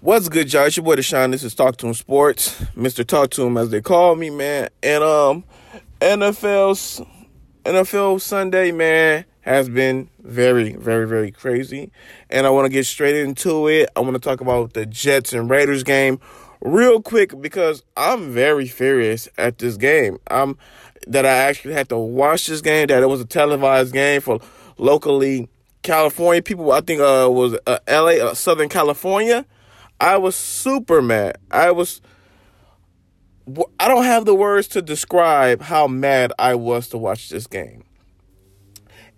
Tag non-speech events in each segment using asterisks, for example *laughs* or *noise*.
What's good, y'all? It's your boy Deshaun. This is Talk to Him Sports, Mr. Talk to Him as they call me, man. And um, NFL's NFL Sunday, man, has been very, very, very crazy. And I want to get straight into it. I want to talk about the Jets and Raiders game real quick because I'm very furious at this game. I'm that I actually had to watch this game. That it was a televised game for locally California people. I think uh was uh, L.A. Uh, Southern California I was super mad. I was. I don't have the words to describe how mad I was to watch this game.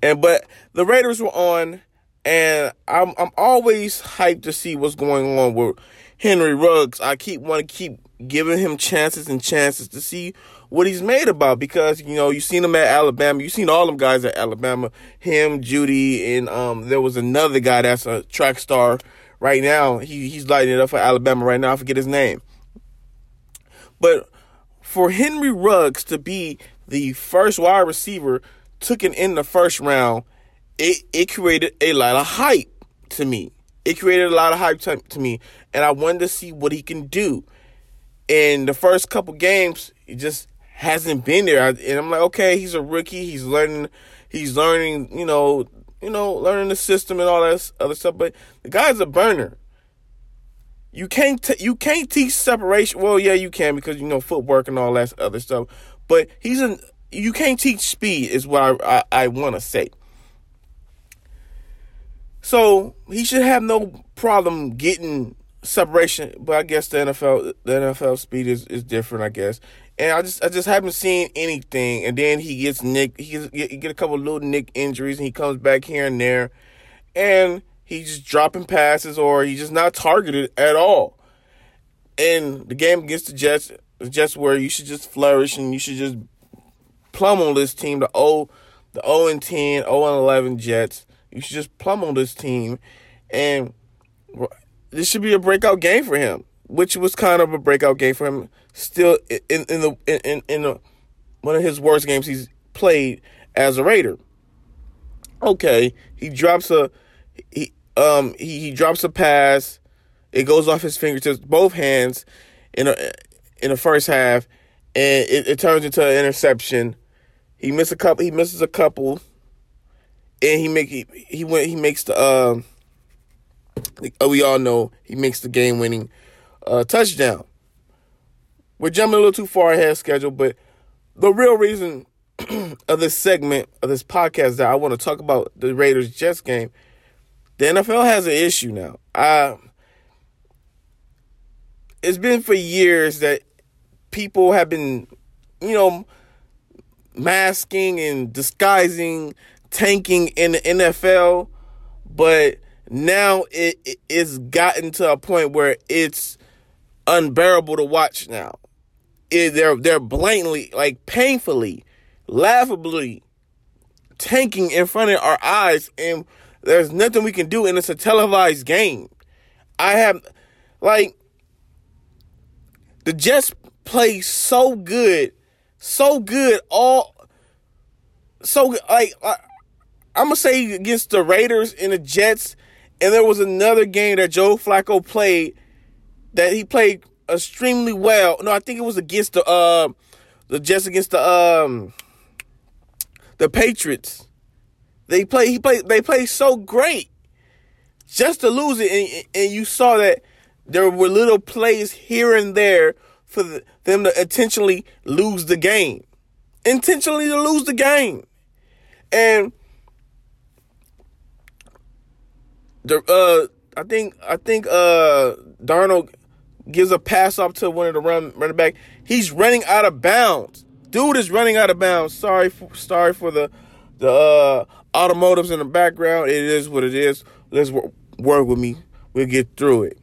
And but the Raiders were on, and I'm I'm always hyped to see what's going on with Henry Ruggs. I keep want to keep giving him chances and chances to see what he's made about because you know you've seen him at Alabama, you've seen all them guys at Alabama, him, Jeudy, and um there was another guy that's a track star right now. He he's lighting it up for Alabama right now. I forget his name. But for Henry Ruggs to be the first wide receiver taken in the first round, it, it created a lot of hype to me. It created a lot of hype to, to me, and I wanted to see what he can do. In the first couple games, he just hasn't been there, and I'm like, okay, he's a rookie. He's learning. He's learning, you know, you know, learning the system and all that other stuff. But the guy's a burner. You can't t- you can't teach separation. Well, yeah, you can because you know footwork and all that other stuff. But he's an you can't teach speed is what I I, I want to say. So he should have no problem getting separation. But I guess the NFL the NFL speed is, is different. I guess and I just I just haven't seen anything. And then he gets nick, he, gets, he get a couple little nick injuries, and he comes back here and there, and he's just dropping passes or he's just not targeted at all. And the game against the Jets, the Jets where you should just flourish and you should just plumb on this team, the O, the O and 10, O and 11 Jets. You should just plumb on this team, and this should be a breakout game for him which was kind of a breakout game for him. Still in in the in in the, one of his worst games he's played as a Raider. Okay, he drops a he um he, he drops a pass. It goes off his fingertips, both hands, in a in the first half, and it, it turns into an interception. He misses a couple. He misses a couple, and he make he, he went he makes the um. We all know he makes the game winning uh, touchdown. We're jumping a little too far ahead of schedule, but the real reason *clears throat* of this segment of this podcast that I want to talk about the Raiders Jets game, the NFL has an issue now. It's been for years that people have been, you know, masking and disguising tanking in the NFL, but now it it's gotten to a point where it's unbearable to watch now. It, they're they're blatantly, like painfully, laughably tanking in front of our eyes, and there's nothing we can do, and it's a televised game. I have, like, the Jets play so good, so good, all so like, like I'm gonna say against the Raiders and the Jets, and there was another game that Joe Flacco played that he played extremely well. No, I think it was against the uh the Jets against the um the Patriots. They play he played they played so great just to lose it and, and you saw that there were little plays here and there for the, them to intentionally lose the game. Intentionally to lose the game. And the uh I think I think uh Darnold gives a pass off to one of the run running back. He's running out of bounds. Dude is running out of bounds. Sorry, for, sorry for the the uh, automotives in the background. It is what it is. Let's work, with me. We'll get through it.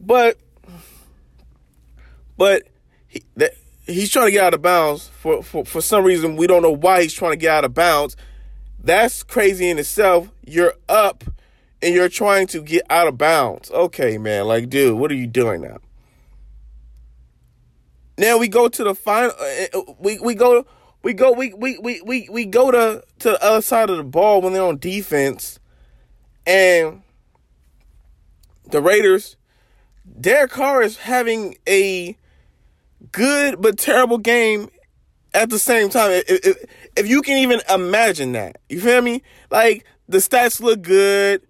But but he, that, he's trying to get out of bounds for, for for some reason. We don't know why he's trying to get out of bounds. That's crazy in itself. You're up and you're trying to get out of bounds. Okay, man, like, dude, what are you doing now? Now we go to the final. Uh, uh, we we go we go we we we we, we go to to the other side of the ball when they're on defense, and the Raiders Derek Carr is having a good but terrible game at the same time. If, if, if, you can even imagine that, you feel me? Like the stats look good.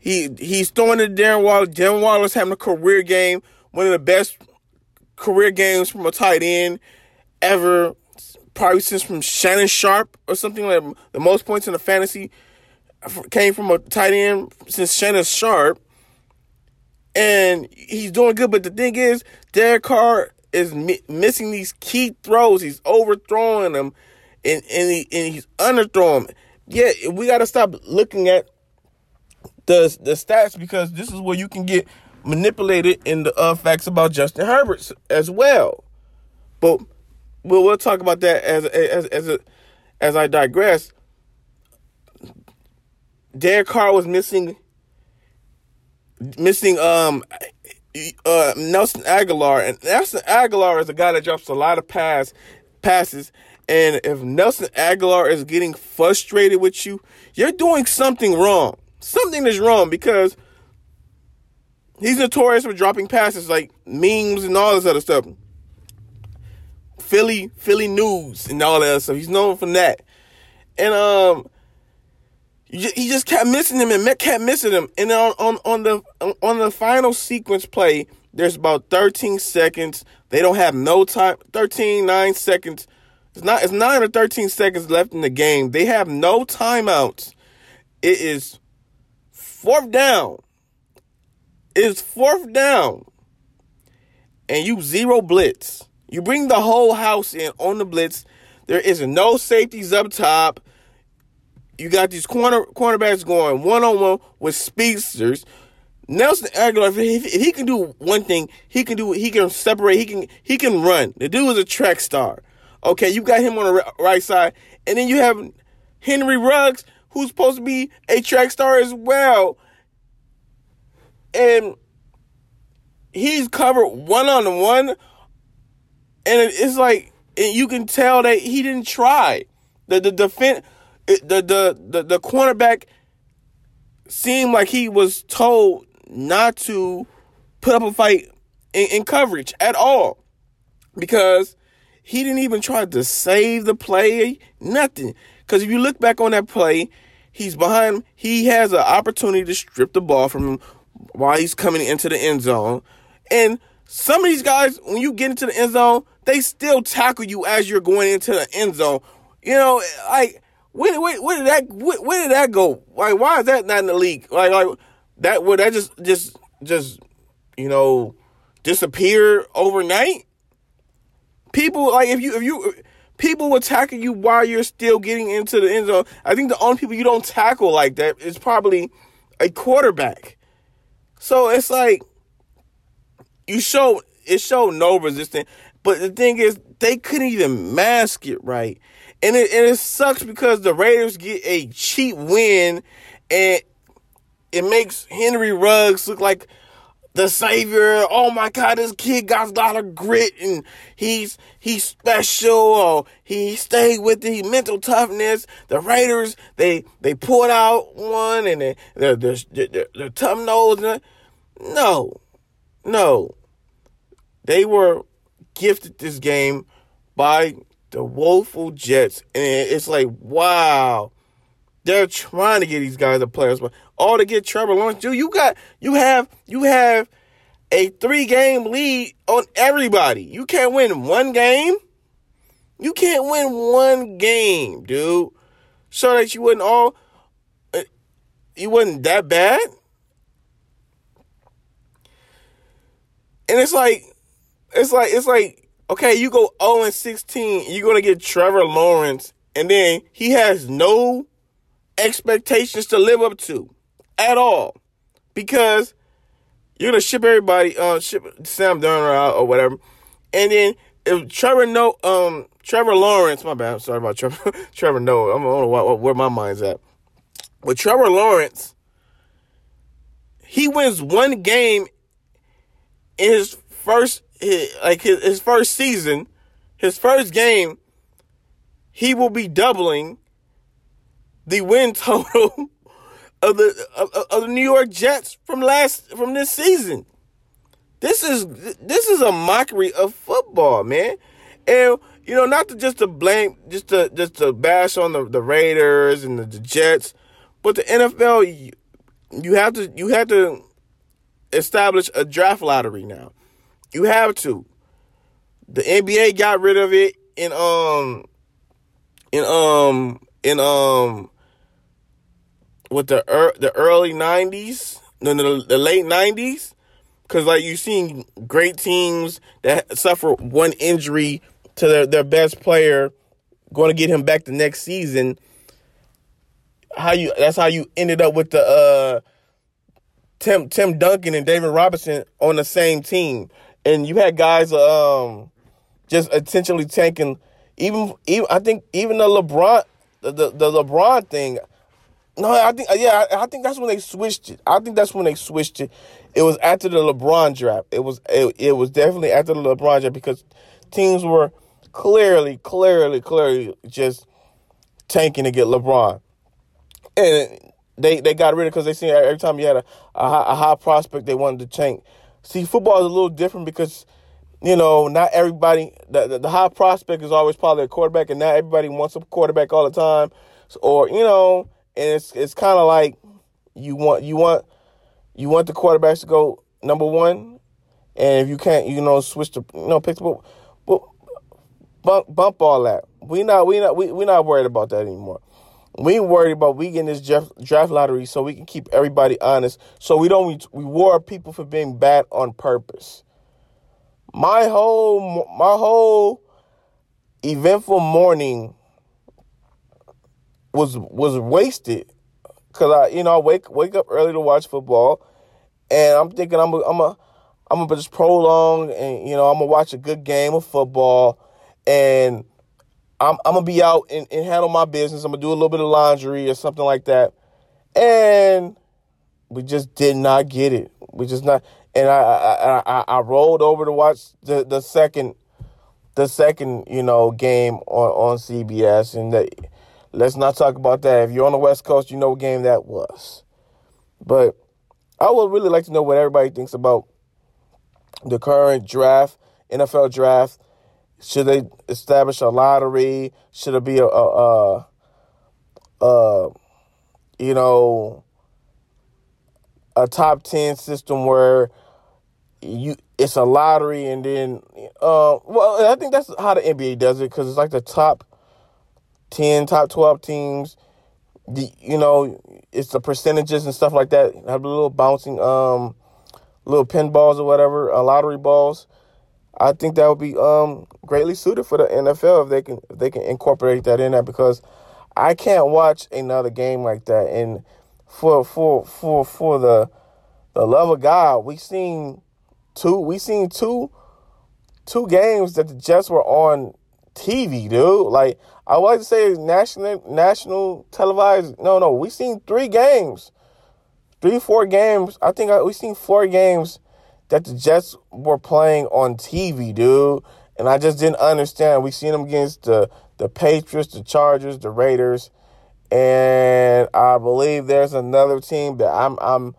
He he's throwing to Darren Waller. Darren Waller's having a career game, one of the best career games from a tight end ever, probably since from Shannon Sharpe or something like the most points in the fantasy came from a tight end since Shannon Sharpe. And he's doing good, but the thing is, Derek Carr is mi- missing these key throws. He's overthrowing them, and and, he, and he's underthrowing. Yeah, we got to stop looking at the the stats because this is where you can get manipulated in the uh, facts about Justin Herbert as well. But we'll, we'll talk about that as as as a, as I digress. Derek Carr was missing missing um uh, Nelson Agholor and Nelson Agholor is a guy that drops a lot of pass passes. And if Nelson Agholor is getting frustrated with you, you're doing something wrong. Something is wrong because he's notorious for dropping passes like memes and all this other stuff. Philly, Philly news and all that other stuff. He's known for that. And um he just kept missing him and kept missing him. And on, on, on the on the final sequence play, there's about 13 seconds. They don't have no time. 13, 9 seconds. It's not it's 9 or 13 seconds left in the game. They have no timeouts. It is fourth down. It's fourth down. And you zero blitz. You bring the whole house in on the blitz. There is no safeties up top you got these corner cornerbacks going one on one with speedsters. Nelson Agholor, if he, if he, can do one thing, he can do. He can separate. He can. He can run. The dude is a track star. Okay, you got him on the right side, and then you have Henry Ruggs, who's supposed to be a track star as well, and he's covered one on one, and it's like and you can tell that he didn't try. The the defense the, the the the cornerback seemed like he was told not to put up a fight in, in coverage at all. Because he didn't even try to save the play, nothing. Because if you look back on that play, he's behind. Him. He has an opportunity to strip the ball from him while he's coming into the end zone, and some of these guys, when you get into the end zone, they still tackle you as you're going into the end zone. You know, like where, where, where did that where, where, did that go? Like, why is that not in the league? Like, like that would that just just just you know disappear overnight? People like if you if you people tackle you while you're still getting into the end zone. I think the only people you don't tackle like that is probably a quarterback. So it's like you show it showed no resistance, but the thing is they couldn't even mask it right. And it, and it sucks because the Raiders get a cheap win and it makes Henry Ruggs look like the savior. Oh my God, this kid got a lot of grit and he's he's special. Or he stayed with the mental toughness. The Raiders they they pulled out one and they they're they're, they're, they're tough. No, no, they were gifted this game by the woeful Jets, and it's like, wow, they're trying to get these guys the players, but all to get Trevor Lawrence. Dude, you got you have you have a three game lead on everybody. You can't win one game. You can't win one game, dude. So that you wouldn't all uh, you wasn't that bad. And it's like it's like it's like Okay, you go 0 and 16, you're gonna get Trevor Lawrence, and then he has no expectations to live up to at all. Because you're gonna ship everybody, uh, ship Sam Darnold out or whatever. And then if Trevor no um Trevor Lawrence, my bad, I'm sorry about Trevor *laughs* Trevor no, I don't know where my mind's at. With Trevor Lawrence, he wins one game in his first like his, his first season, his first game, he will be doubling the win total *laughs* of the of, of, the New York Jets from last from this season. This is this is a mockery of football, man. And you know, not to just to blame, just to just to bash on the, the Raiders and the, the Jets, but the NFL, you, you have to you have to establish a draft lottery now. You have to. The NBA got rid of it in um in um in um with the er, the early nineties, no, the, the late nineties, because like you've seen great teams that suffer one injury to their, their best player, going to get him back the next season. How you? That's how you ended up with the uh, Tim Tim Duncan and David Robinson on the same team, and you had guys um just intentionally tanking. Even even I think even the LeBron the the, the LeBron thing. No, I think uh, yeah, I, I, think that's when they switched it. I think that's when they switched it. It was after the LeBron draft. It was it, it was definitely after the LeBron draft because teams were clearly, clearly, clearly just tanking to get LeBron, and they they got rid of because they seen every time you had a, a high, a high prospect they wanted to tank. See, football is a little different because you know, not everybody, the, the, the, high prospect is always probably a quarterback, and not everybody wants a quarterback all the time. So, or, you know, and it's it's kind of like you want you want you want the quarterbacks to go number one, and if you can't, you know, switch to you know pick the but bump bump all that. We not we not we we not worried about that anymore. We worried about we getting this draft lottery so we can keep everybody honest, so we don't reward people for being bad on purpose. My whole my whole eventful morning was was wasted because I you know I wake wake up early to watch football, and I'm thinking I'm a, I'm a I'm gonna just prolong and you know I'm gonna watch a good game of football, and I'm I'm gonna be out and, and handle my business. I'm gonna do a little bit of laundry or something like that, and we just did not get it. We just not, and I I I, I rolled over to watch the the second the second you know game on on CBS and the Let's not talk about that. If you're on the West Coast, you know what game that was. But I would really like to know what everybody thinks about the current draft, NFL draft. Should they establish a lottery? Should it be a, a, a, a you know, a top ten system where you it's a lottery and then uh, well I think that's how the NBA does it because it's like the top 10, top 12 teams. The, you know, it's the percentages and stuff like that. Have a little bouncing, um, little pinballs or whatever, uh, lottery balls. I think that would be um, greatly suited for the NFL if they can if they can incorporate that in there because I can't watch another game like that. And for for for for the the love of God, we seen two we seen two two games that the Jets were on TV, dude. Like I would like to say national national televised. No, no, we seen three games, three four games. I think I, we seen four games that the Jets were playing on TV, dude. And I just didn't understand. We seen them against the the Patriots, the Chargers, the Raiders, and I believe there's another team that I'm I'm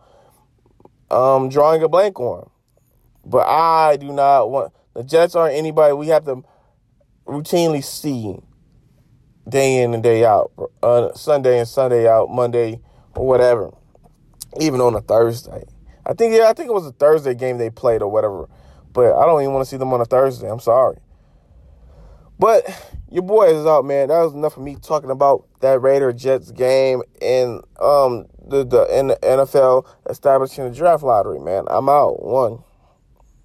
um drawing a blank on. But I do not want the Jets aren't anybody we have to routinely see day in and day out, uh, Sunday and Sunday out, Monday or whatever, even on a Thursday. I think yeah, I think it was a Thursday game they played or whatever, but I don't even want to see them on a Thursday. I'm sorry, but your boy is out, man. That was enough of me talking about that Raider Jets game and um the the NFL establishing the draft lottery, man. I'm out one.